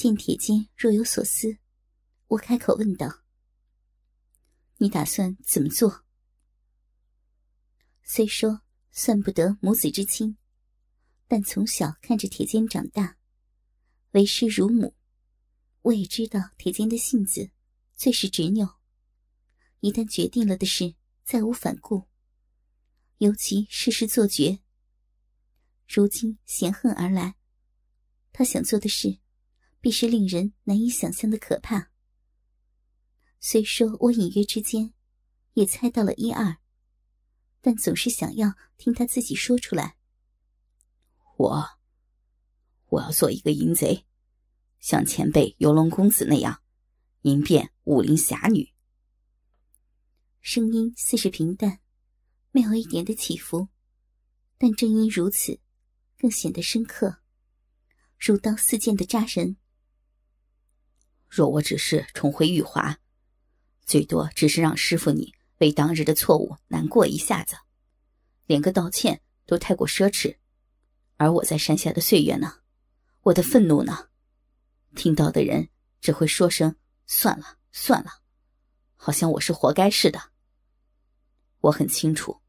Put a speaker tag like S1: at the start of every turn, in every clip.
S1: 见铁坚若有所思，我开口问道：“你打算怎么做？”虽说算不得母子之亲，但从小看着铁坚长大，为师如母，我也知道铁坚的性子最是执拗。一旦决定了的事，再无反顾。尤其事事做绝。如今嫌恨而来，他想做的事，必是令人难以想象的可怕。虽说我隐约之间，也猜到了一二，但总是想要听他自己说出来。
S2: 我，我要做一个淫贼，像前辈游龙公子那样，淫变武林侠女。
S1: 声音似是平淡，没有一点的起伏，但正因如此，更显得深刻，如刀似剑的扎人。
S2: 若我只是重回玉华，最多只是让师傅你为当日的错误难过一下子，连个道歉都太过奢侈。而我在山下的岁月呢？我的愤怒呢？听到的人只会说声算了算了。好像我是活该似的。我很清楚，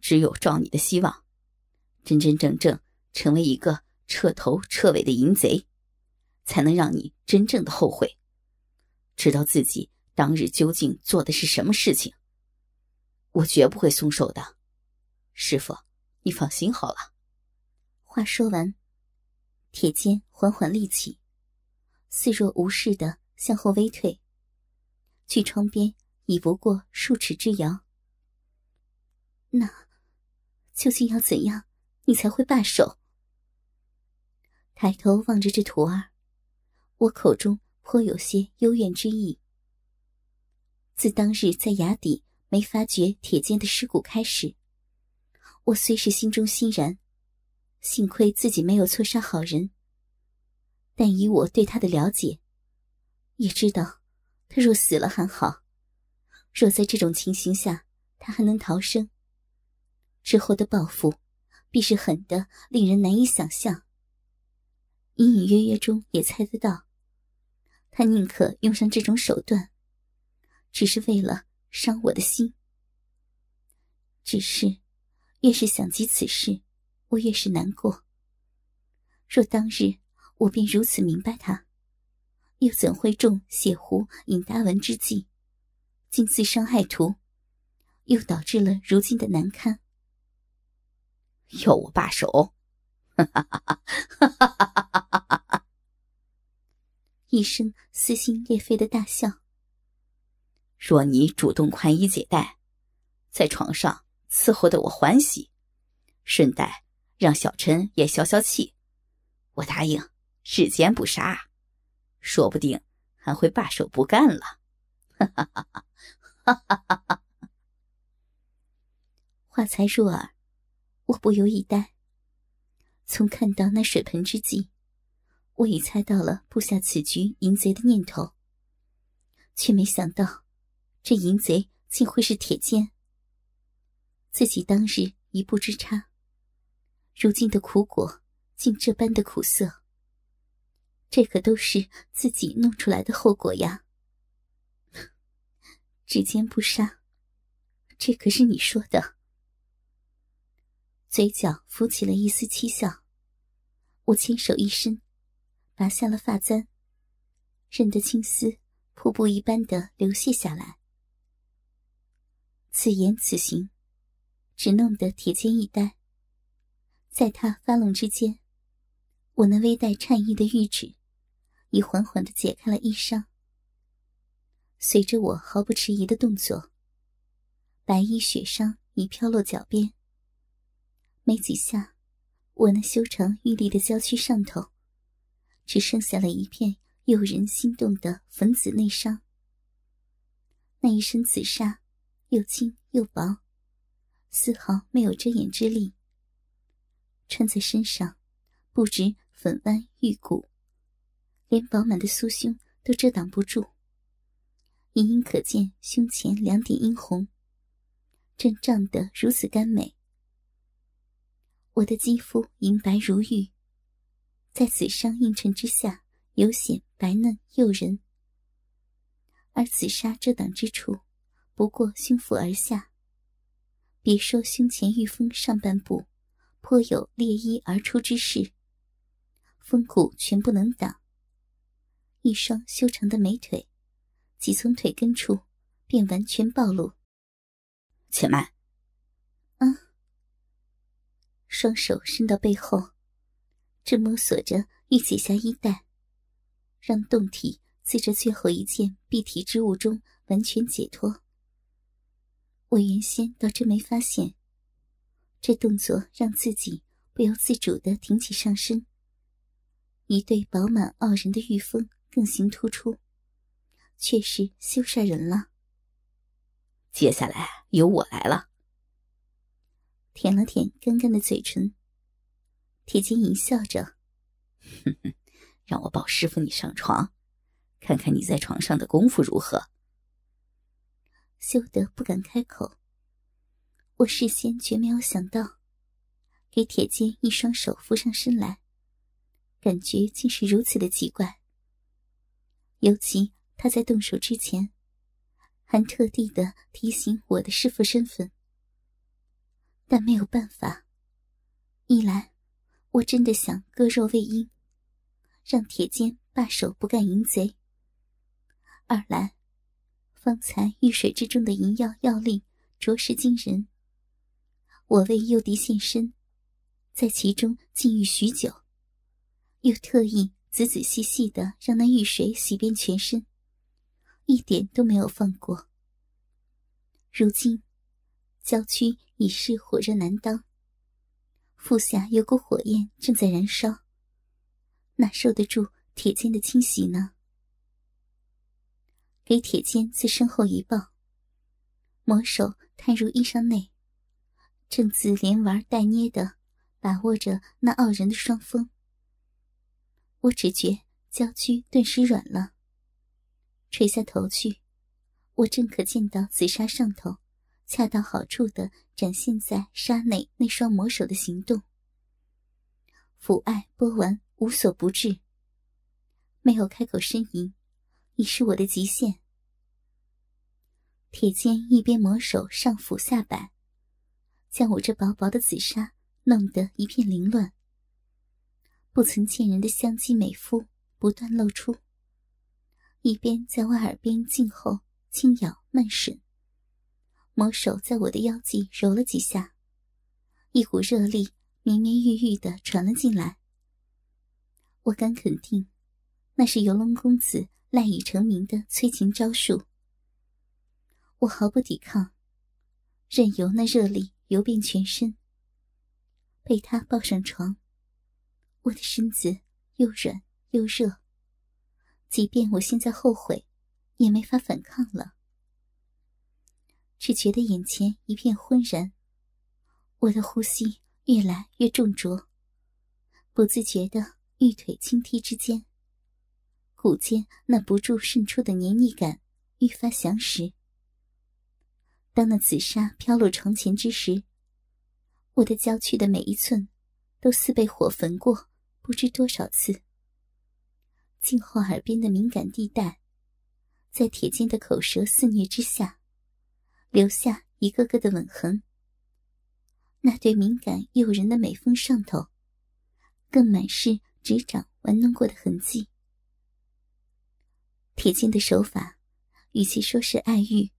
S2: 只有照你的希望，真真正正成为一个彻头彻尾的淫贼，才能让你真正的后悔，知道自己当日究竟做的是什么事情。我绝不会松手的，师傅，你放心好了。
S1: 话说完，铁肩缓缓立起，似若无事的向后微退。距窗边已不过数尺之遥。那究竟要怎样，你才会罢手？抬头望着这徒儿，我口中颇有些幽怨之意。自当日在崖底没发觉铁剑的尸骨开始，我虽是心中欣然，幸亏自己没有错杀好人。但以我对他的了解，也知道。他若死了还好，若在这种情形下他还能逃生，之后的报复必是狠的令人难以想象。隐隐约约中也猜得到，他宁可用上这种手段，只是为了伤我的心。只是，越是想及此事，我越是难过。若当日我便如此明白他。又怎会中血狐引达文之计，竟自伤害徒，又导致了如今的难堪？
S2: 要我罢手？哈哈哈哈哈哈！
S1: 一声撕心裂肺的大笑。
S2: 若你主动宽衣解带，在床上伺候的我欢喜，顺带让小陈也消消气，我答应日间不杀。说不定还会罢手不干了，哈哈哈哈哈！哈哈哈！
S1: 话才入耳，我不由一呆。从看到那水盆之际，我已猜到了布下此局淫贼的念头，却没想到这淫贼竟会是铁剑。自己当日一步之差，如今的苦果竟这般的苦涩。这可都是自己弄出来的后果呀！指尖不杀，这可是你说的。嘴角浮起了一丝讥笑，我亲手一伸，拔下了发簪，任得青丝瀑布一般的流泻下来。此言此行，只弄得铁肩一呆。在他发愣之间。我那微带颤意的玉指，已缓缓的解开了衣裳。随着我毫不迟疑的动作，白衣雪裳已飘落脚边。没几下，我那修长玉立的娇躯上头，只剩下了一片诱人心动的粉紫内裳。那一身紫纱，又轻又薄，丝毫没有遮掩之力。穿在身上，不止。粉弯玉骨，连饱满的酥胸都遮挡不住，隐隐可见胸前两点殷红，正胀得如此甘美。我的肌肤银白如玉，在紫裳映衬之下尤显白嫩诱人，而紫纱遮挡之处，不过胸腹而下。别说胸前玉峰上半部，颇有裂衣而出之势，风骨全不能挡。一双修长的美腿，即从腿根处便完全暴露。
S2: 且慢，
S1: 啊！双手伸到背后，正摸索着欲解下衣带。让胴体自这最后一件蔽体之物中完全解脱。我原先倒真没发现，这动作让自己不由自主的挺起上身，一对饱满傲人的玉峰更形突出，确实羞煞人了。
S2: 接下来由我来了。
S1: 舔了舔干干的嘴唇，铁金淫笑着，
S2: 哼哼。让我抱师傅你上床，看看你在床上的功夫如何。
S1: 修德不敢开口。我事先绝没有想到，给铁剑一双手扶上身来，感觉竟是如此的奇怪。尤其他在动手之前，还特地的提醒我的师傅身份。但没有办法，一来我真的想割肉喂鹰。让铁坚罢手不干淫贼。二来，方才玉水之中的淫药药力着实惊人。我为诱敌现身，在其中禁欲许久，又特意仔仔细细的让那玉水洗遍全身，一点都没有放过。如今，郊区已是火热难当，腹下有股火焰正在燃烧。哪受得住铁剑的侵袭呢？给铁剑自身后一抱，魔手探入衣裳内，正自连玩带捏的把握着那傲人的双峰。我只觉娇躯顿时软了，垂下头去，我正可见到紫纱上头恰到好处的展现在纱内那双魔手的行动，抚爱波纹。无所不至。没有开口呻吟，已是我的极限。铁剑一边魔手上抚下摆，将我这薄薄的紫纱弄得一片凌乱。不曾见人的香肌美肤不断露出，一边在我耳边静候轻咬慢吮，魔手在我的腰际揉了几下，一股热力绵绵郁郁的传了进来。我敢肯定，那是游龙公子赖以成名的催情招数。我毫不抵抗，任由那热力游遍全身。被他抱上床，我的身子又软又热，即便我现在后悔，也没法反抗了。只觉得眼前一片昏然，我的呼吸越来越重浊，不自觉的。玉腿轻踢之间，骨间那不住渗出的黏腻感愈发详实。当那紫纱飘落床前之时，我的娇躯的每一寸都似被火焚过，不知多少次。静候耳边的敏感地带，在铁尖的口舌肆虐之下，留下一个个的吻痕。那对敏感诱人的美峰上头，更满是。指掌玩弄过的痕迹，铁剑的手法，与其说是爱欲，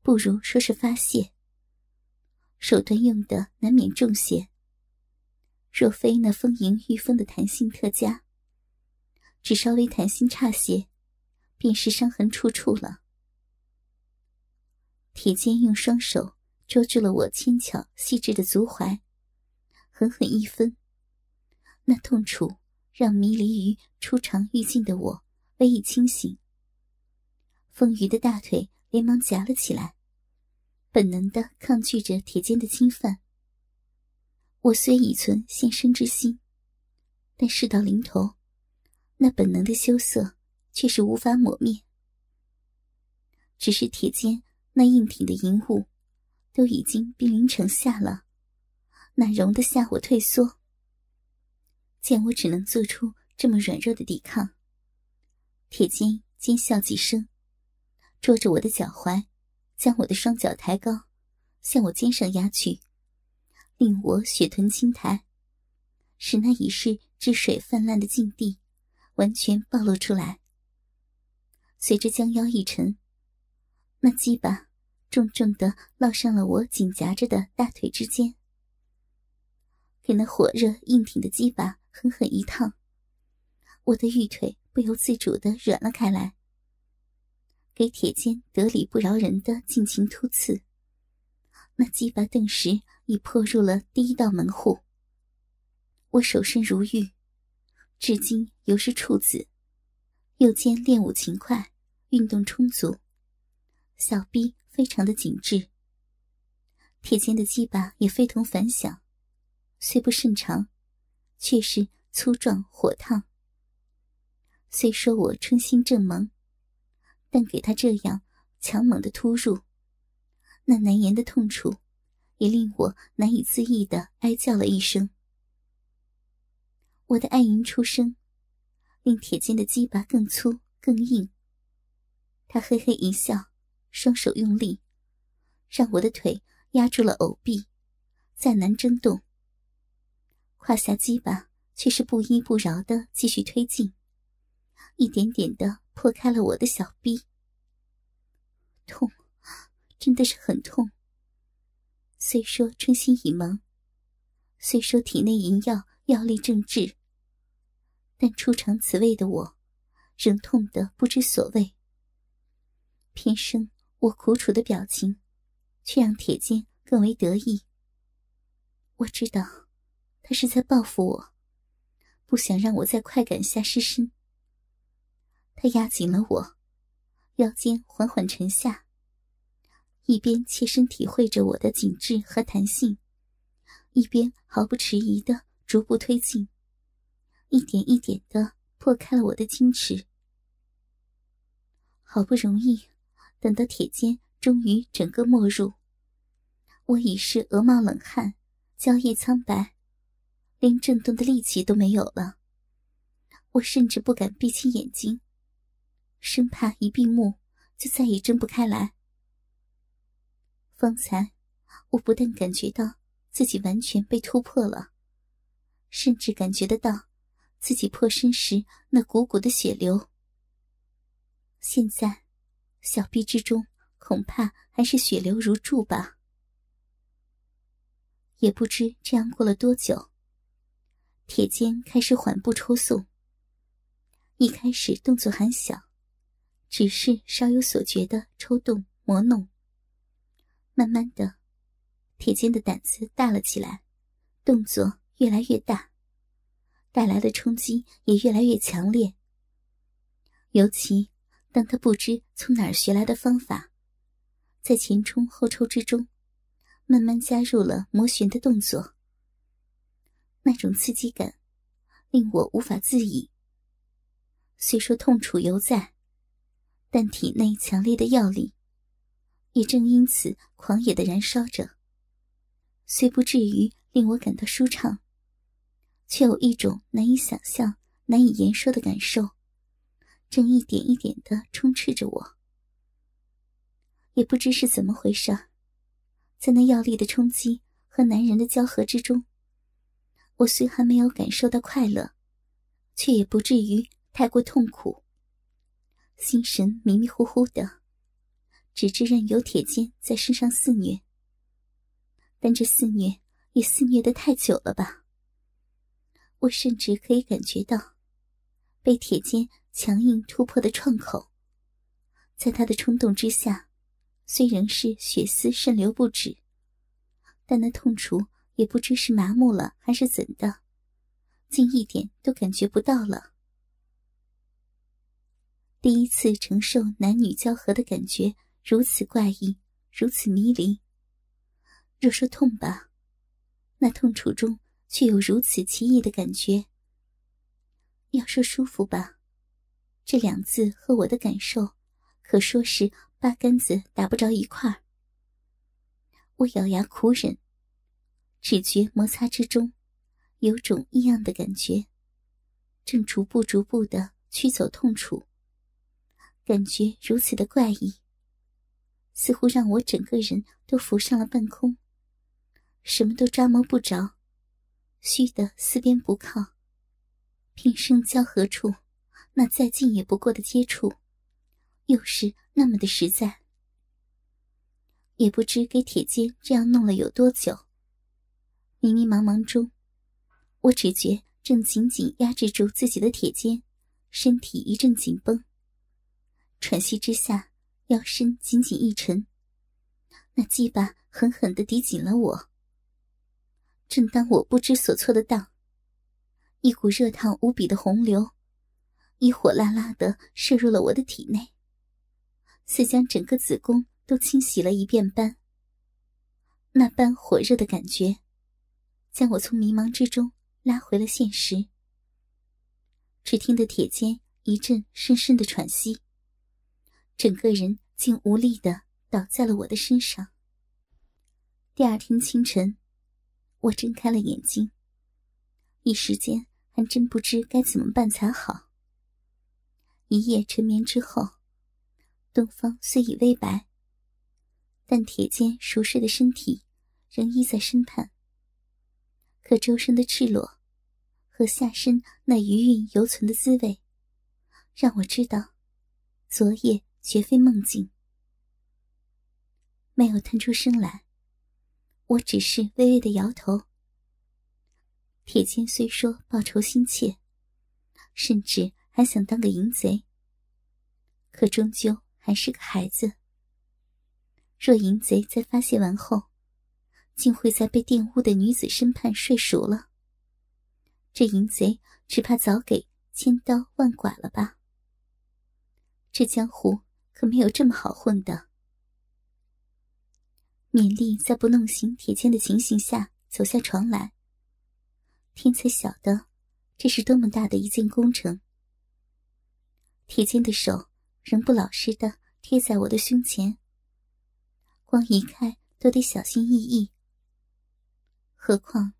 S1: 不如说是发泄。手段用的难免重些。若非那丰盈玉峰的弹性特佳，只稍微弹性差些，便是伤痕处处了。铁剑用双手捉住了我纤巧细致的足踝，狠狠一分，那痛楚。让迷离于初尝欲境的我微一清醒，风雨的大腿连忙夹了起来，本能的抗拒着铁剑的侵犯。我虽已存献身之心，但事到临头，那本能的羞涩却是无法抹灭。只是铁剑那硬挺的银物，都已经兵临城下了，哪容得下我退缩？见我只能做出这么软弱的抵抗，铁金尖笑几声，捉着我的脚踝，将我的双脚抬高，向我肩上压去，令我血臀轻抬，使那已是汁水泛滥的境地完全暴露出来。随着将腰一沉，那鸡巴重重的烙上了我紧夹着的大腿之间，给那火热硬挺的鸡巴狠狠一烫，我的玉腿不由自主的软了开来，给铁肩得理不饶人的尽情突刺。那鸡巴顿时已破入了第一道门户。我手身如玉，至今犹是处子。又兼练武勤快，运动充足，小臂非常的紧致。铁肩的鸡巴也非同凡响，虽不甚长，却是粗壮火烫。虽说我春心正萌，但给他这样强猛的突入，那难言的痛楚，也令我难以自抑的哀叫了一声。我的哀吟出声。令铁肩的鸡巴更粗更硬。他嘿嘿一笑，双手用力，让我的腿压住了藕臂，再难挣动。胯下鸡巴却是不依不饶的继续推进，一点点的破开了我的小臂。痛，真的是很痛。虽说春心已萌，虽说体内淫药药力正治。但初尝此味的我，仍痛得不知所谓。偏生我苦楚的表情，却让铁剑更为得意。我知道，他是在报复我，不想让我在快感下失身。他压紧了我，腰间缓缓沉下，一边切身体会着我的紧致和弹性，一边毫不迟疑的逐步推进。一点一点的破开了我的矜持，好不容易等到铁肩终于整个没入，我已是额冒冷汗，娇液苍白，连震动的力气都没有了。我甚至不敢闭起眼睛，生怕一闭目就再也睁不开来。方才我不但感觉到自己完全被突破了，甚至感觉得到。自己破身时那股股的血流，现在小臂之中恐怕还是血流如注吧。也不知这样过了多久，铁肩开始缓步抽送。一开始动作还小，只是稍有所觉的抽动磨弄。慢慢的，铁肩的胆子大了起来，动作越来越大。带来的冲击也越来越强烈。尤其让他不知从哪儿学来的方法，在前冲后抽之中，慢慢加入了摩旋的动作。那种刺激感，令我无法自已。虽说痛楚犹在，但体内强烈的药力，也正因此狂野的燃烧着。虽不至于令我感到舒畅。却有一种难以想象、难以言说的感受，正一点一点的充斥着我。也不知是怎么回事，在那药力的冲击和男人的交合之中，我虽还没有感受到快乐，却也不至于太过痛苦。心神迷迷糊糊的，只知任由铁肩在身上肆虐。但这肆虐也肆虐的太久了吧？我甚至可以感觉到，被铁肩强硬突破的创口，在他的冲动之下，虽仍是血丝渗流不止，但那痛楚也不知是麻木了还是怎的，竟一点都感觉不到了。第一次承受男女交合的感觉如此怪异，如此迷离。若说痛吧，那痛楚中。却有如此奇异的感觉。要说舒服吧，这两字和我的感受，可说是八竿子打不着一块儿。我咬牙苦忍，只觉摩擦之中，有种异样的感觉，正逐步逐步的驱走痛楚，感觉如此的怪异，似乎让我整个人都浮上了半空，什么都抓摸不着，虚的四边不靠。平生交何处，那再近也不过的接触，又是那么的实在。也不知给铁肩这样弄了有多久。迷迷茫茫中，我只觉正紧紧压制住自己的铁肩，身体一阵紧绷。喘息之下，腰身紧紧一沉，那鸡巴狠狠地抵紧了我。正当我不知所措的当，一股热烫无比的洪流，已火辣辣的射入了我的体内，似将整个子宫都清洗了一遍般。那般火热的感觉。将我从迷茫之中拉回了现实。只听得铁肩一阵深深的喘息，整个人竟无力的倒在了我的身上。第二天清晨，我睁开了眼睛，一时间还真不知该怎么办才好。一夜沉眠之后，东方虽已微白，但铁肩熟睡的身体仍依在身畔。可周身的赤裸，和下身那余韵犹存的滋味，让我知道，昨夜绝非梦境。没有叹出声来，我只是微微的摇头。铁坚虽说报仇心切，甚至还想当个淫贼，可终究还是个孩子。若淫贼在发泄完后，竟会在被玷污的女子身畔睡熟了。这淫贼只怕早给千刀万剐了吧？这江湖可没有这么好混的。勉力在不弄醒铁剑的情形下走下床来，天才晓得这是多么大的一件工程。铁剑的手仍不老实的贴在我的胸前，光移开都得小心翼翼。何况，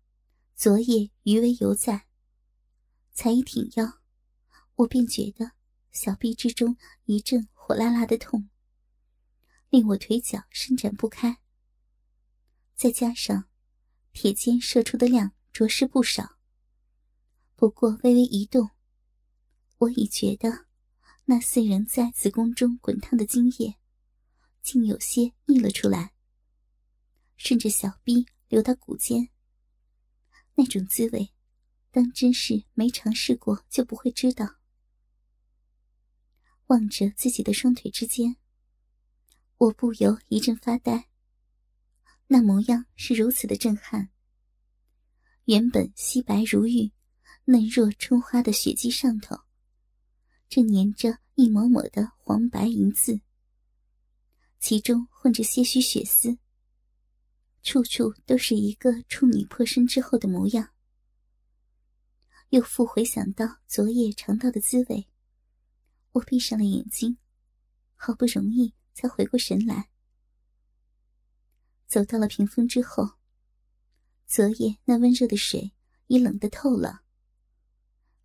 S1: 昨夜余威犹在。才一挺腰，我便觉得小臂之中一阵火辣辣的痛，令我腿脚伸展不开。再加上铁尖射出的量着实不少，不过微微一动，我已觉得那四人在子宫中滚烫的精液，竟有些溢了出来，顺着小臂流到骨间。那种滋味，当真是没尝试过就不会知道。望着自己的双腿之间，我不由一阵发呆。那模样是如此的震撼。原本皙白如玉、嫩若春花的血迹上头，正粘着一抹抹的黄白银字，其中混着些许血丝。处处都是一个处女破身之后的模样，又复回想到昨夜尝到的滋味，我闭上了眼睛，好不容易才回过神来。走到了屏风之后，昨夜那温热的水已冷得透了，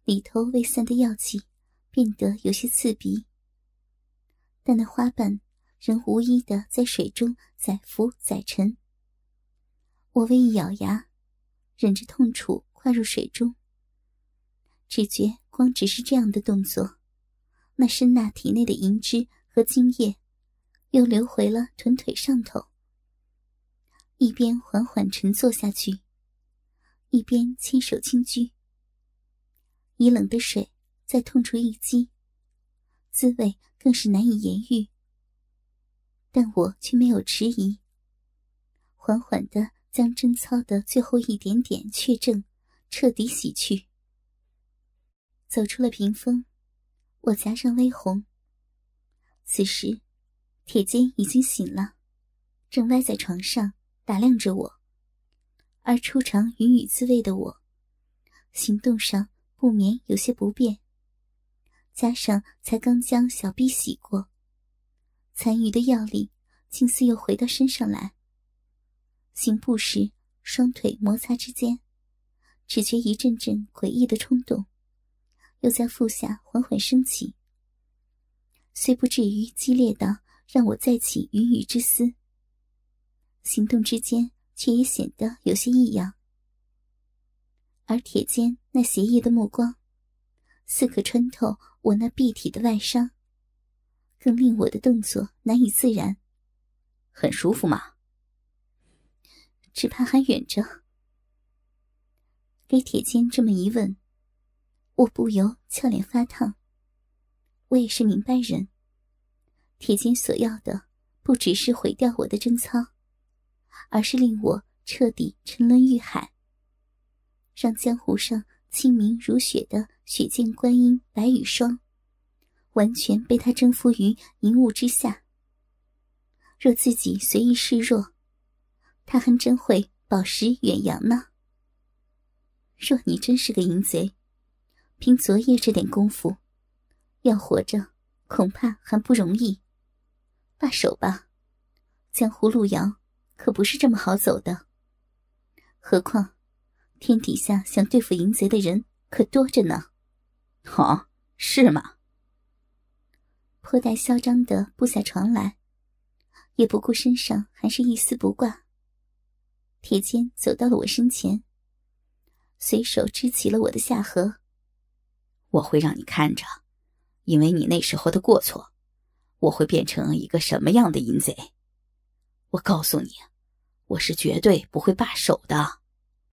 S1: 里头未散的药气变得有些刺鼻，但那花瓣仍无一的在水中载浮载沉。我微一咬牙，忍着痛楚跨入水中。只觉光只是这样的动作，那深娜体内的银汁和精液，又流回了臀腿上头。一边缓缓沉坐下去，一边轻手轻掬。以冷的水在痛处一击，滋味更是难以言喻。但我却没有迟疑，缓缓的。将贞操的最后一点点确证彻底洗去。走出了屏风，我颊上微红。此时，铁坚已经醒了，正歪在床上打量着我。而初尝云雨滋味的我，行动上不免有些不便。加上才刚将小臂洗过，残余的药力竟似又回到身上来。行步时，双腿摩擦之间，只觉一阵阵诡异的冲动，又在腹下缓缓升起。虽不至于激烈到让我再起云雨之思，行动之间却也显得有些异样。而铁坚那邪异的目光，似可穿透我那蔽体的外伤，更令我的动作难以自然。
S2: 很舒服吗？
S1: 只怕还远着。给铁坚这么一问，我不由俏脸发烫。我也是明白人。铁坚所要的，不只是毁掉我的贞操，而是令我彻底沉沦欲海，让江湖上清明如雪的雪见观音白羽霜，完全被他征服于云雾之下。若自己随意示弱，他还真会宝石远扬呢。若你真是个淫贼，凭昨夜这点功夫。要活着，恐怕还不容易。罢手吧，江湖路遥可不是这么好走的。何况，天底下想对付淫贼的人可多着呢。
S2: 哦，是吗？
S1: 颇带嚣张的步下床来，也不顾身上还是一丝不挂。铁肩走到了我身前，随手支起了我的下颌。
S2: 我会让你看着。因为你那时候的过错，我会变成一个什么样的淫贼？我告诉你，我是绝对不会罢手的。